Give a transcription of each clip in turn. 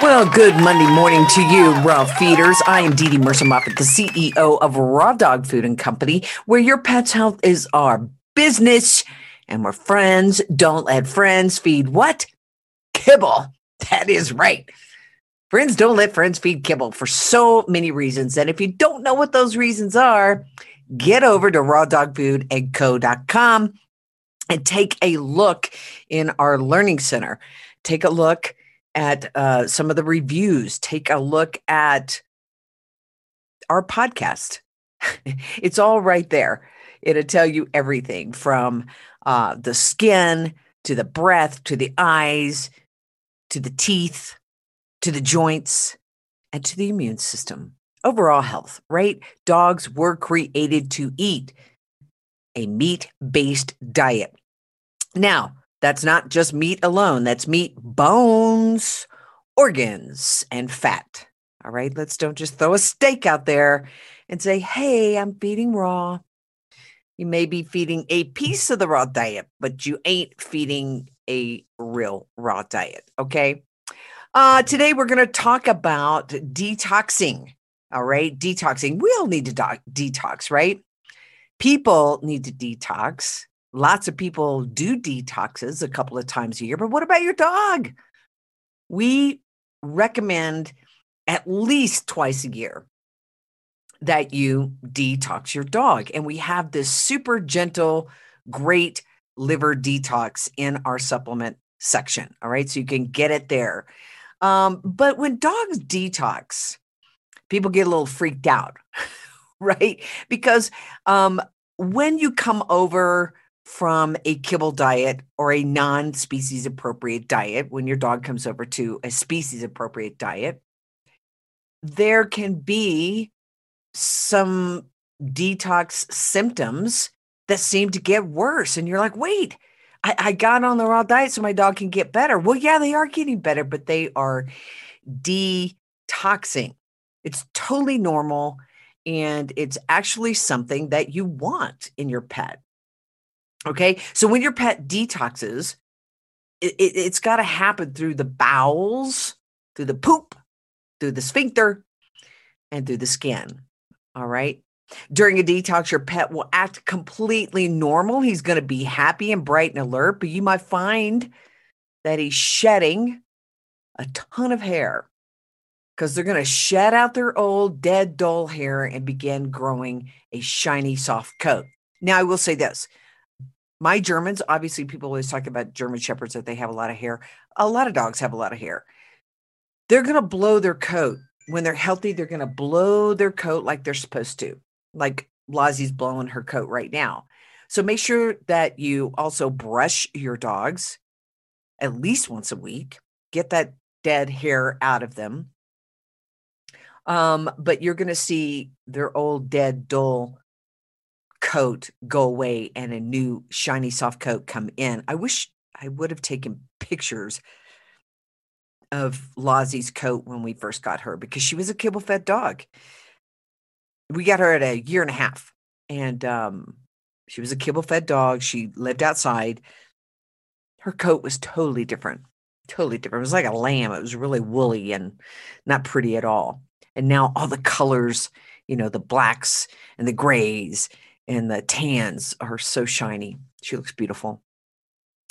Well, good Monday morning to you, raw feeders. I am Dee Dee Mercer Moffat, the CEO of Raw Dog Food and Company, where your pet's health is our business and we're friends. Don't let friends feed what? Kibble. That is right. Friends don't let friends feed kibble for so many reasons. And if you don't know what those reasons are, get over to rawdogfoodandco.com and take a look in our learning center. Take a look at uh, some of the reviews, take a look at our podcast. it's all right there. It'll tell you everything from uh, the skin to the breath to the eyes to the teeth to the joints and to the immune system. Overall health, right? Dogs were created to eat a meat based diet. Now, that's not just meat alone, that's meat, bones, organs, and fat. All right, let's don't just throw a steak out there and say, hey, I'm feeding raw. You may be feeding a piece of the raw diet, but you ain't feeding a real raw diet. Okay. Uh, today, we're going to talk about detoxing. All right. Detoxing. We all need to do- detox, right? People need to detox. Lots of people do detoxes a couple of times a year, but what about your dog? We recommend at least twice a year that you detox your dog. And we have this super gentle, great liver detox in our supplement section. All right. So you can get it there. Um, but when dogs detox, people get a little freaked out, right? Because um, when you come over from a kibble diet or a non species appropriate diet, when your dog comes over to a species appropriate diet, there can be some detox symptoms that seem to get worse. And you're like, wait, I, I, got on the raw diet so my dog can get better. Well, yeah, they are getting better, but they are detoxing. It's totally normal. And it's actually something that you want in your pet. Okay. So when your pet detoxes, it, it, has got to happen through the bowels, through the poop, through the sphincter, and through the skin. All right. During a detox, your pet will act completely normal. He's going to be happy and bright and alert, but you might find that he's shedding a ton of hair because they're going to shed out their old, dead, dull hair and begin growing a shiny, soft coat. Now, I will say this my Germans, obviously, people always talk about German shepherds that they have a lot of hair. A lot of dogs have a lot of hair. They're going to blow their coat when they're healthy. They're going to blow their coat like they're supposed to, like Lazzie's blowing her coat right now. So make sure that you also brush your dogs at least once a week. Get that dead hair out of them. Um, but you're going to see their old, dead, dull coat go away and a new shiny soft coat come in. I wish I would have taken pictures of Lozzie's coat when we first got her because she was a kibble fed dog. We got her at a year and a half and um, she was a kibble fed dog. She lived outside. Her coat was totally different, totally different. It was like a lamb. It was really woolly and not pretty at all. And now all the colors, you know, the blacks and the grays and the tans are so shiny. She looks beautiful.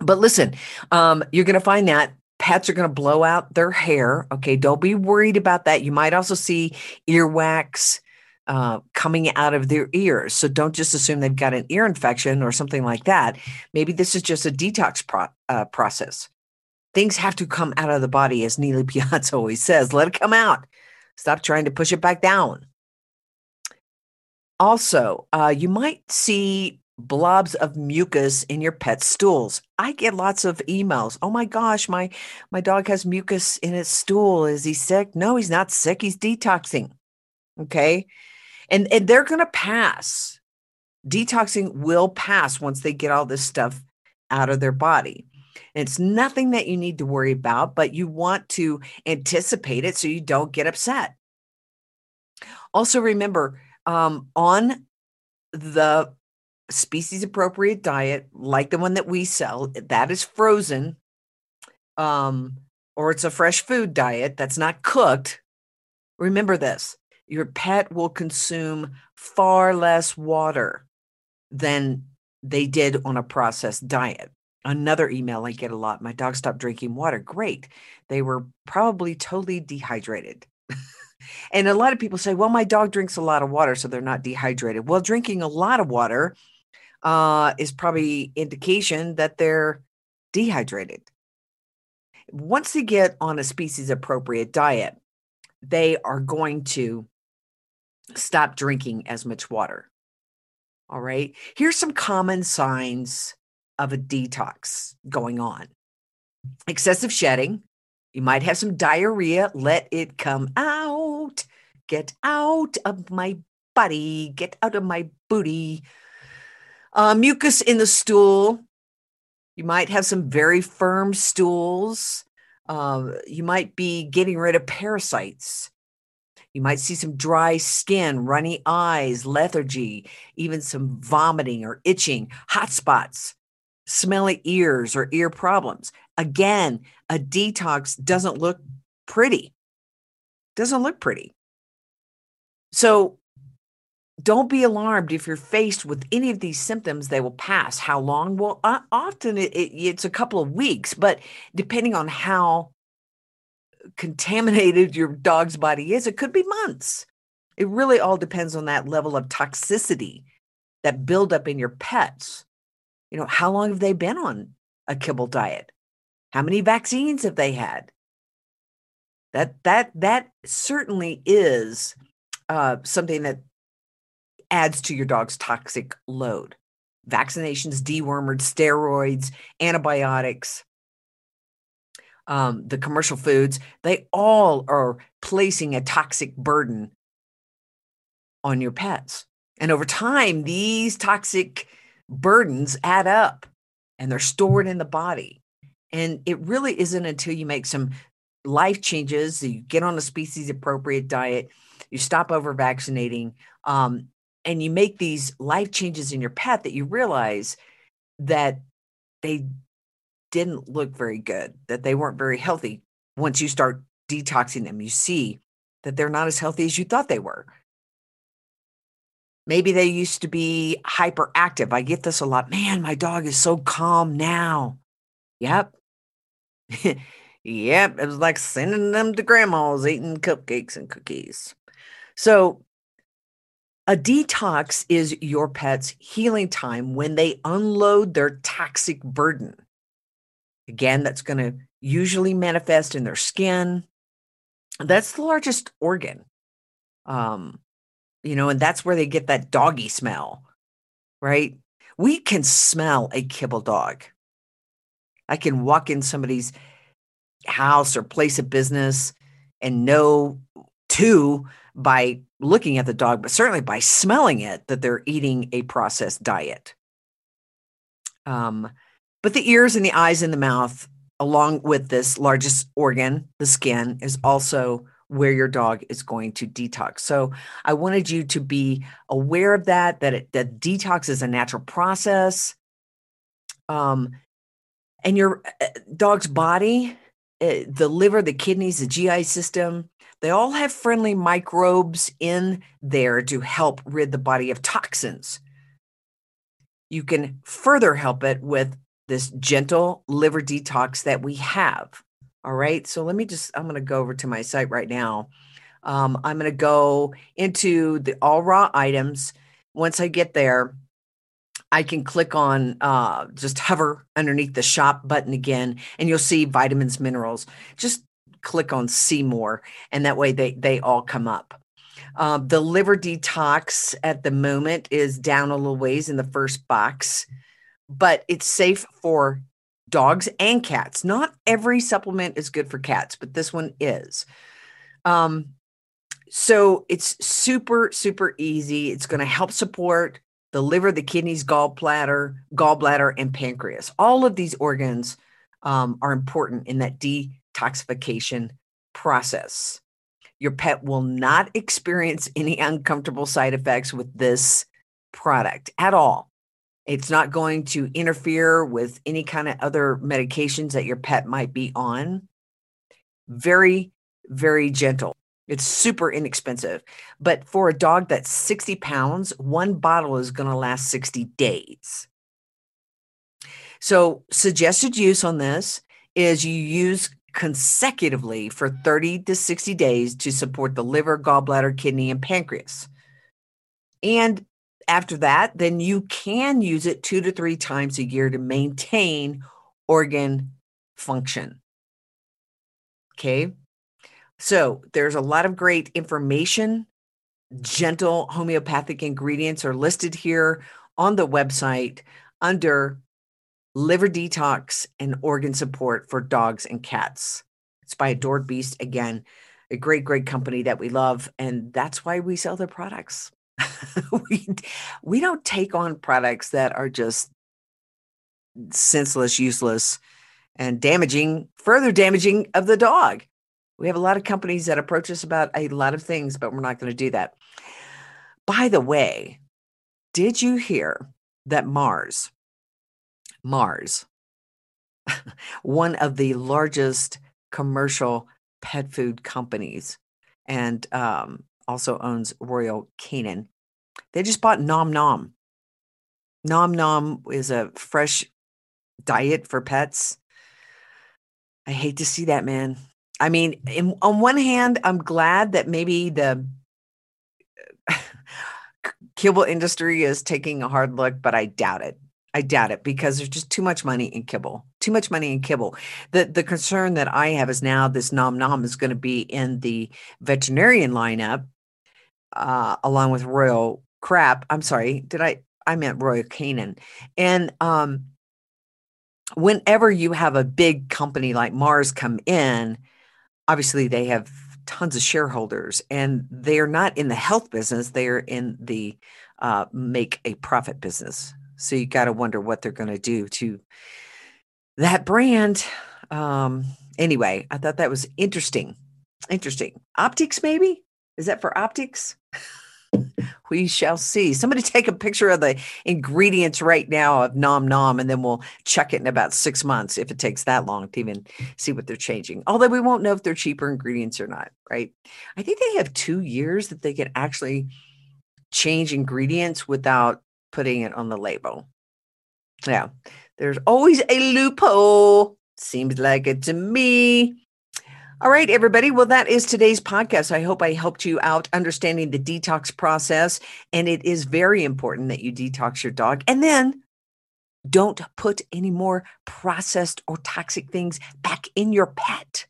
But listen, um, you're going to find that pets are going to blow out their hair. Okay, don't be worried about that. You might also see earwax uh, coming out of their ears. So don't just assume they've got an ear infection or something like that. Maybe this is just a detox pro- uh, process. Things have to come out of the body, as Neely Piazza always says. Let it come out. Stop trying to push it back down. Also, uh, you might see blobs of mucus in your pet's stools. I get lots of emails. Oh my gosh, my my dog has mucus in his stool. Is he sick? No, he's not sick. He's detoxing. Okay? And and they're going to pass. Detoxing will pass once they get all this stuff out of their body. It's nothing that you need to worry about, but you want to anticipate it so you don't get upset. Also, remember um, on the species appropriate diet, like the one that we sell, that is frozen, um, or it's a fresh food diet that's not cooked. Remember this your pet will consume far less water than they did on a processed diet. Another email I get a lot my dog stopped drinking water. Great. They were probably totally dehydrated. and a lot of people say, well, my dog drinks a lot of water, so they're not dehydrated. Well, drinking a lot of water uh, is probably indication that they're dehydrated. Once they get on a species appropriate diet, they are going to stop drinking as much water. All right. Here's some common signs of a detox going on excessive shedding. You might have some diarrhea. Let it come out. Get out of my body. Get out of my booty. Uh, mucus in the stool. You might have some very firm stools. Uh, you might be getting rid of parasites. You might see some dry skin, runny eyes, lethargy, even some vomiting or itching, hot spots, smelly ears or ear problems. Again, a detox doesn't look pretty. Doesn't look pretty. So don't be alarmed if you're faced with any of these symptoms they will pass. How long? Well uh, often it, it, it's a couple of weeks but depending on how contaminated your dog's body is it could be months. It really all depends on that level of toxicity that buildup in your pets. You know how long have they been on a kibble diet? How many vaccines have they had? That that that certainly is uh, something that adds to your dog's toxic load. Vaccinations, dewormers, steroids, antibiotics, um, the commercial foods, they all are placing a toxic burden on your pets. And over time, these toxic burdens add up and they're stored in the body. And it really isn't until you make some life changes, you get on a species appropriate diet, you stop over vaccinating, um, and you make these life changes in your pet that you realize that they didn't look very good, that they weren't very healthy. Once you start detoxing them, you see that they're not as healthy as you thought they were. Maybe they used to be hyperactive. I get this a lot. Man, my dog is so calm now. Yep. yep. It was like sending them to grandma's eating cupcakes and cookies. So a detox is your pet's healing time when they unload their toxic burden. Again, that's going to usually manifest in their skin. That's the largest organ. Um, you know, and that's where they get that doggy smell, right? We can smell a kibble dog. I can walk in somebody's house or place of business and know two by looking at the dog, but certainly by smelling it, that they're eating a processed diet. Um, but the ears and the eyes and the mouth, along with this largest organ, the skin, is also where your dog is going to detox. So I wanted you to be aware of that, that, it, that detox is a natural process. Um, and your uh, dog's body, the liver, the kidneys, the GI system, they all have friendly microbes in there to help rid the body of toxins. You can further help it with this gentle liver detox that we have. All right. So let me just, I'm going to go over to my site right now. Um, I'm going to go into the all raw items. Once I get there, I can click on uh, just hover underneath the shop button again, and you'll see vitamins, minerals. Just click on see more and that way they they all come up Uh, the liver detox at the moment is down a little ways in the first box, but it's safe for dogs and cats. Not every supplement is good for cats, but this one is. Um, so it's super, super easy. It's going to help support the liver, the kidneys, gallbladder, gallbladder, and pancreas. All of these organs um, are important in that detoxification process. Your pet will not experience any uncomfortable side effects with this product at all. It's not going to interfere with any kind of other medications that your pet might be on. Very, very gentle. It's super inexpensive. But for a dog that's 60 pounds, one bottle is going to last 60 days. So, suggested use on this is you use consecutively for 30 to 60 days to support the liver, gallbladder, kidney, and pancreas. And after that, then you can use it two to three times a year to maintain organ function. Okay. So there's a lot of great information. Gentle homeopathic ingredients are listed here on the website under liver detox and organ support for dogs and cats. It's by Adored Beast. Again, a great, great company that we love. And that's why we sell their products. we, we don't take on products that are just senseless, useless, and damaging, further damaging of the dog. We have a lot of companies that approach us about a lot of things, but we're not going to do that. By the way, did you hear that Mars, Mars, one of the largest commercial pet food companies, and um, also owns Royal Canin, they just bought Nom Nom. Nom Nom is a fresh diet for pets. I hate to see that, man. I mean, in, on one hand, I'm glad that maybe the kibble industry is taking a hard look, but I doubt it. I doubt it because there's just too much money in kibble. Too much money in kibble. The the concern that I have is now this nom nom is going to be in the veterinarian lineup, uh, along with Royal Crap. I'm sorry, did I? I meant Royal Canin. And um, whenever you have a big company like Mars come in, obviously they have tons of shareholders and they are not in the health business they are in the uh, make a profit business. So you got to wonder what they're going to do to that brand. Um anyway i thought that was interesting. Interesting. Optics maybe? Is that for optics we shall see. Somebody take a picture of the ingredients right now of Nom Nom, and then we'll check it in about six months if it takes that long to even see what they're changing. Although we won't know if they're cheaper ingredients or not, right? I think they have two years that they can actually change ingredients without putting it on the label. Yeah, there's always a loophole. Seems like it to me. All right, everybody. Well, that is today's podcast. I hope I helped you out understanding the detox process. And it is very important that you detox your dog. And then don't put any more processed or toxic things back in your pet.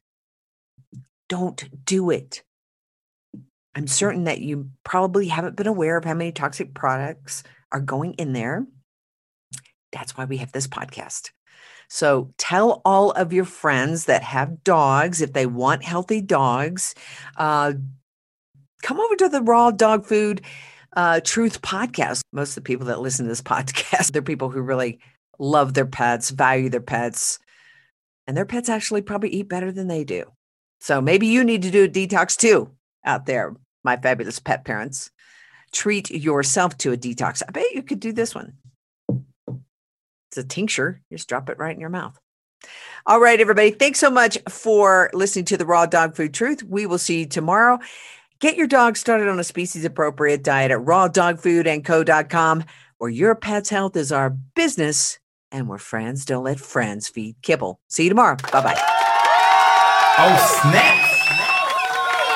Don't do it. I'm certain that you probably haven't been aware of how many toxic products are going in there. That's why we have this podcast. So tell all of your friends that have dogs if they want healthy dogs. Uh, come over to the Raw Dog Food uh, Truth podcast. Most of the people that listen to this podcast, they're people who really love their pets, value their pets, and their pets actually probably eat better than they do. So maybe you need to do a detox too out there, my fabulous pet parents. Treat yourself to a detox. I bet you could do this one. It's a tincture. You just drop it right in your mouth. All right, everybody. Thanks so much for listening to the Raw Dog Food Truth. We will see you tomorrow. Get your dog started on a species appropriate diet at rawdogfoodandco.com, where your pet's health is our business and where friends don't let friends feed kibble. See you tomorrow. Bye bye. Oh, snap!